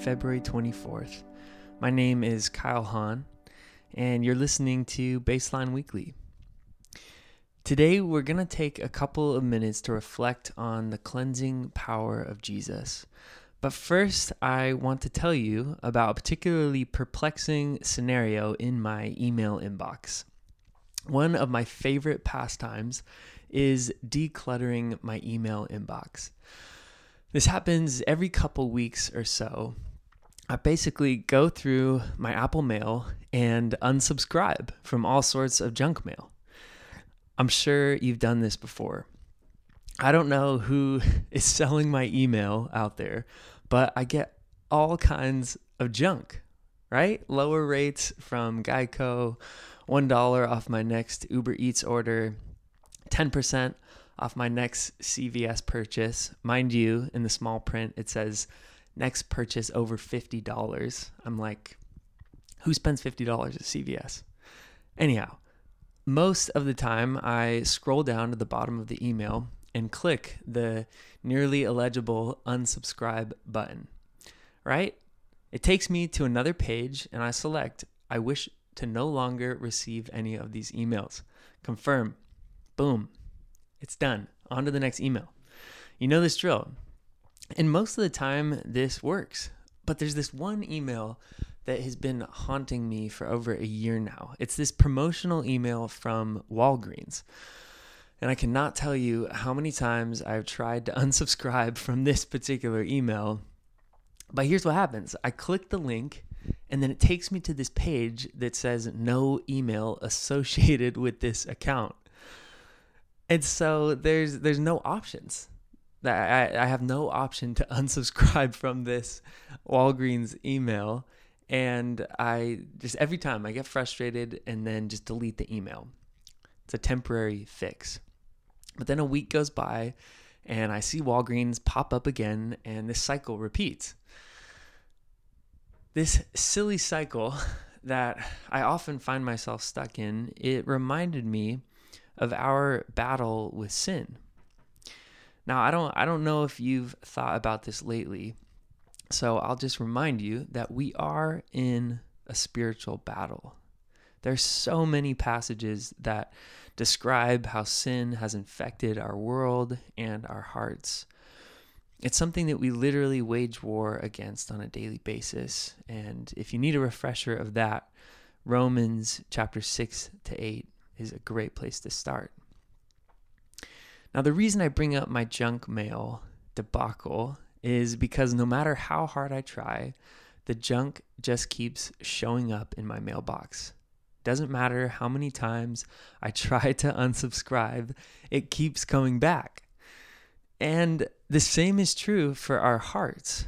February 24th. My name is Kyle Hahn, and you're listening to Baseline Weekly. Today, we're going to take a couple of minutes to reflect on the cleansing power of Jesus. But first, I want to tell you about a particularly perplexing scenario in my email inbox. One of my favorite pastimes is decluttering my email inbox. This happens every couple weeks or so. I basically go through my Apple Mail and unsubscribe from all sorts of junk mail. I'm sure you've done this before. I don't know who is selling my email out there, but I get all kinds of junk, right? Lower rates from Geico, $1 off my next Uber Eats order, 10% off my next CVS purchase. Mind you, in the small print, it says next purchase over $50. I'm like, who spends $50 at CVS? Anyhow, most of the time I scroll down to the bottom of the email and click the nearly illegible unsubscribe button, right? It takes me to another page and I select, I wish to no longer receive any of these emails. Confirm. Boom. It's done. On to the next email. You know this drill. And most of the time, this works. But there's this one email that has been haunting me for over a year now. It's this promotional email from Walgreens. And I cannot tell you how many times I've tried to unsubscribe from this particular email. But here's what happens I click the link, and then it takes me to this page that says no email associated with this account. And so there's there's no options. I, I have no option to unsubscribe from this Walgreens email. And I just every time I get frustrated and then just delete the email. It's a temporary fix. But then a week goes by and I see Walgreens pop up again and this cycle repeats. This silly cycle that I often find myself stuck in, it reminded me of our battle with sin. Now, I don't I don't know if you've thought about this lately. So, I'll just remind you that we are in a spiritual battle. There's so many passages that describe how sin has infected our world and our hearts. It's something that we literally wage war against on a daily basis. And if you need a refresher of that, Romans chapter 6 to 8 is a great place to start. Now, the reason I bring up my junk mail debacle is because no matter how hard I try, the junk just keeps showing up in my mailbox. Doesn't matter how many times I try to unsubscribe, it keeps coming back. And the same is true for our hearts.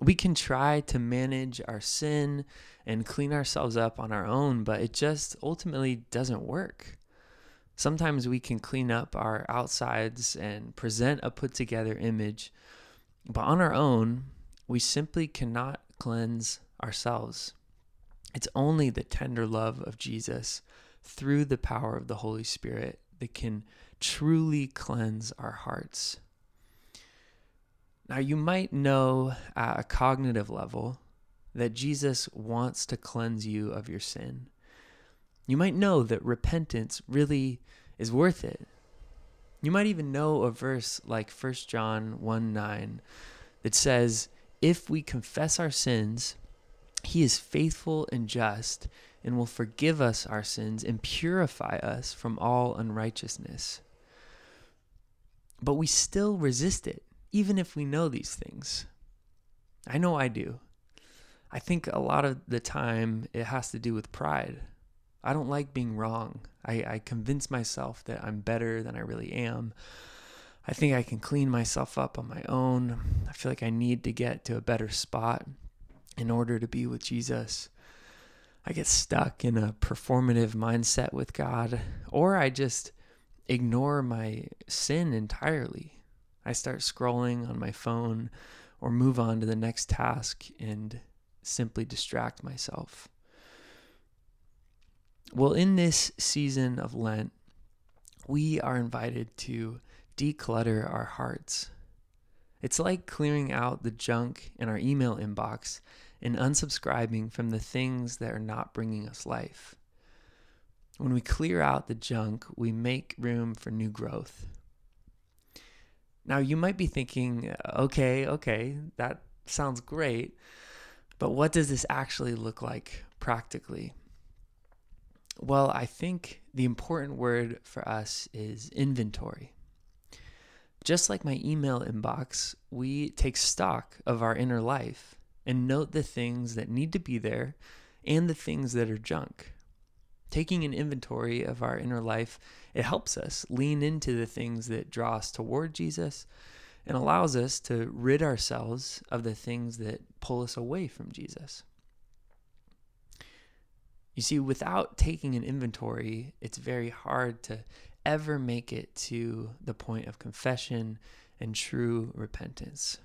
We can try to manage our sin and clean ourselves up on our own, but it just ultimately doesn't work. Sometimes we can clean up our outsides and present a put together image, but on our own, we simply cannot cleanse ourselves. It's only the tender love of Jesus through the power of the Holy Spirit that can truly cleanse our hearts. Now, you might know at a cognitive level that Jesus wants to cleanse you of your sin. You might know that repentance really is worth it. You might even know a verse like 1 John 1 9 that says, If we confess our sins, he is faithful and just and will forgive us our sins and purify us from all unrighteousness. But we still resist it, even if we know these things. I know I do. I think a lot of the time it has to do with pride. I don't like being wrong. I, I convince myself that I'm better than I really am. I think I can clean myself up on my own. I feel like I need to get to a better spot in order to be with Jesus. I get stuck in a performative mindset with God, or I just ignore my sin entirely. I start scrolling on my phone or move on to the next task and simply distract myself. Well, in this season of Lent, we are invited to declutter our hearts. It's like clearing out the junk in our email inbox and unsubscribing from the things that are not bringing us life. When we clear out the junk, we make room for new growth. Now, you might be thinking, okay, okay, that sounds great, but what does this actually look like practically? Well, I think the important word for us is inventory. Just like my email inbox, we take stock of our inner life and note the things that need to be there and the things that are junk. Taking an inventory of our inner life, it helps us lean into the things that draw us toward Jesus and allows us to rid ourselves of the things that pull us away from Jesus. You see, without taking an inventory, it's very hard to ever make it to the point of confession and true repentance.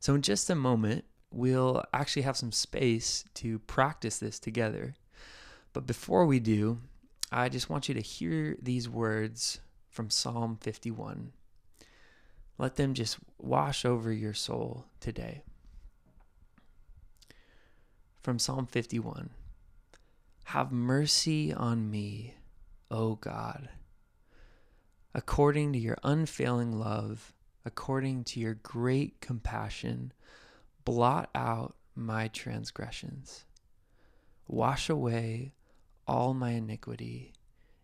So, in just a moment, we'll actually have some space to practice this together. But before we do, I just want you to hear these words from Psalm 51. Let them just wash over your soul today. From Psalm 51 Have mercy on me O God. According to your unfailing love, according to your great compassion, blot out my transgressions. Wash away all my iniquity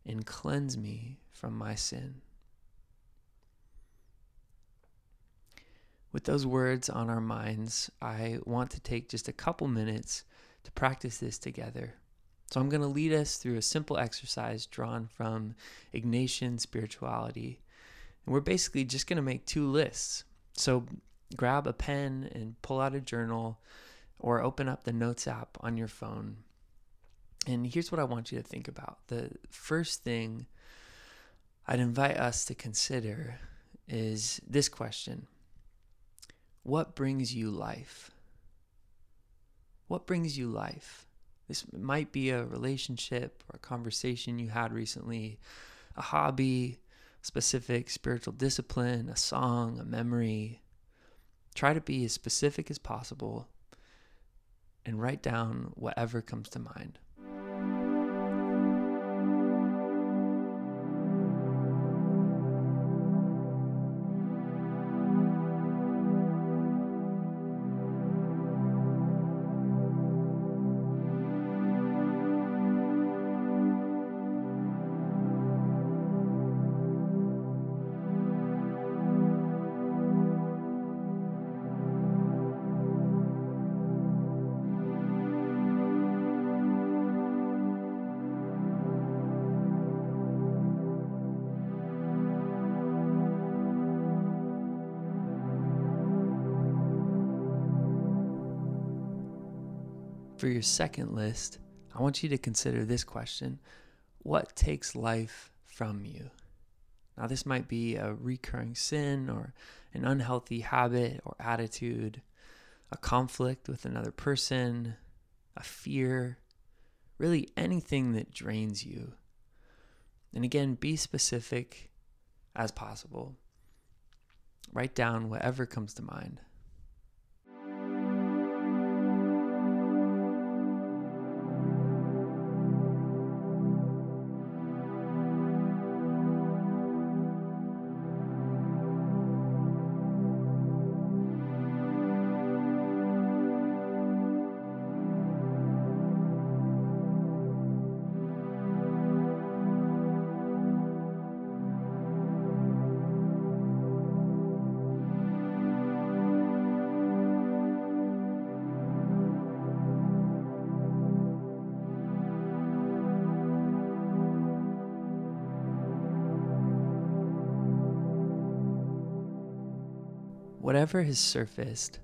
and cleanse me from my sin. With those words on our minds, I want to take just a couple minutes to practice this together. So I'm going to lead us through a simple exercise drawn from Ignatian spirituality. And we're basically just going to make two lists. So grab a pen and pull out a journal or open up the Notes app on your phone. And here's what I want you to think about. The first thing I'd invite us to consider is this question What brings you life? What brings you life? This might be a relationship or a conversation you had recently, a hobby, specific spiritual discipline, a song, a memory. Try to be as specific as possible and write down whatever comes to mind. For your second list, I want you to consider this question What takes life from you? Now, this might be a recurring sin or an unhealthy habit or attitude, a conflict with another person, a fear, really anything that drains you. And again, be specific as possible. Write down whatever comes to mind. Whatever has surfaced,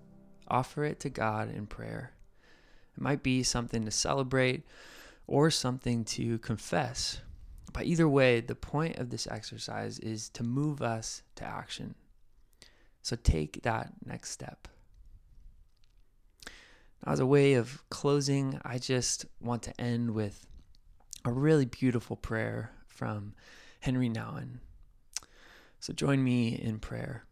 offer it to God in prayer. It might be something to celebrate or something to confess. But either way, the point of this exercise is to move us to action. So take that next step. Now, as a way of closing, I just want to end with a really beautiful prayer from Henry Nouwen. So join me in prayer.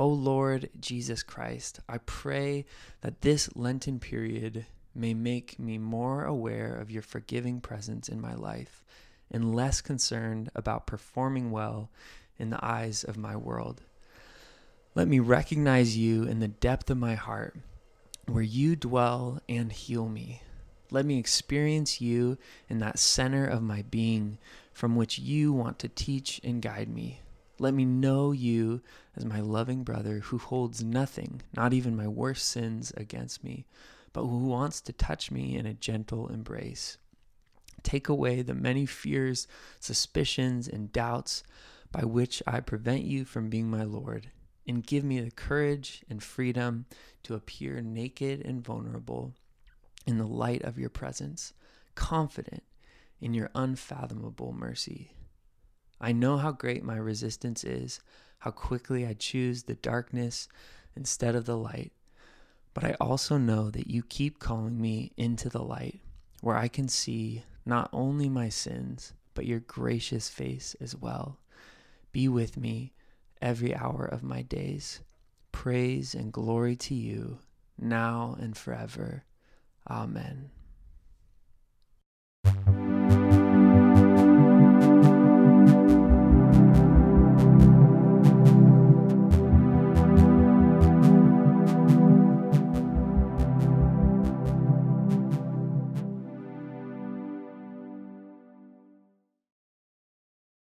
O Lord Jesus Christ, I pray that this Lenten period may make me more aware of your forgiving presence in my life and less concerned about performing well in the eyes of my world. Let me recognize you in the depth of my heart, where you dwell and heal me. Let me experience you in that center of my being from which you want to teach and guide me. Let me know you as my loving brother who holds nothing, not even my worst sins, against me, but who wants to touch me in a gentle embrace. Take away the many fears, suspicions, and doubts by which I prevent you from being my Lord, and give me the courage and freedom to appear naked and vulnerable in the light of your presence, confident in your unfathomable mercy. I know how great my resistance is, how quickly I choose the darkness instead of the light, but I also know that you keep calling me into the light where I can see not only my sins, but your gracious face as well. Be with me every hour of my days. Praise and glory to you, now and forever. Amen.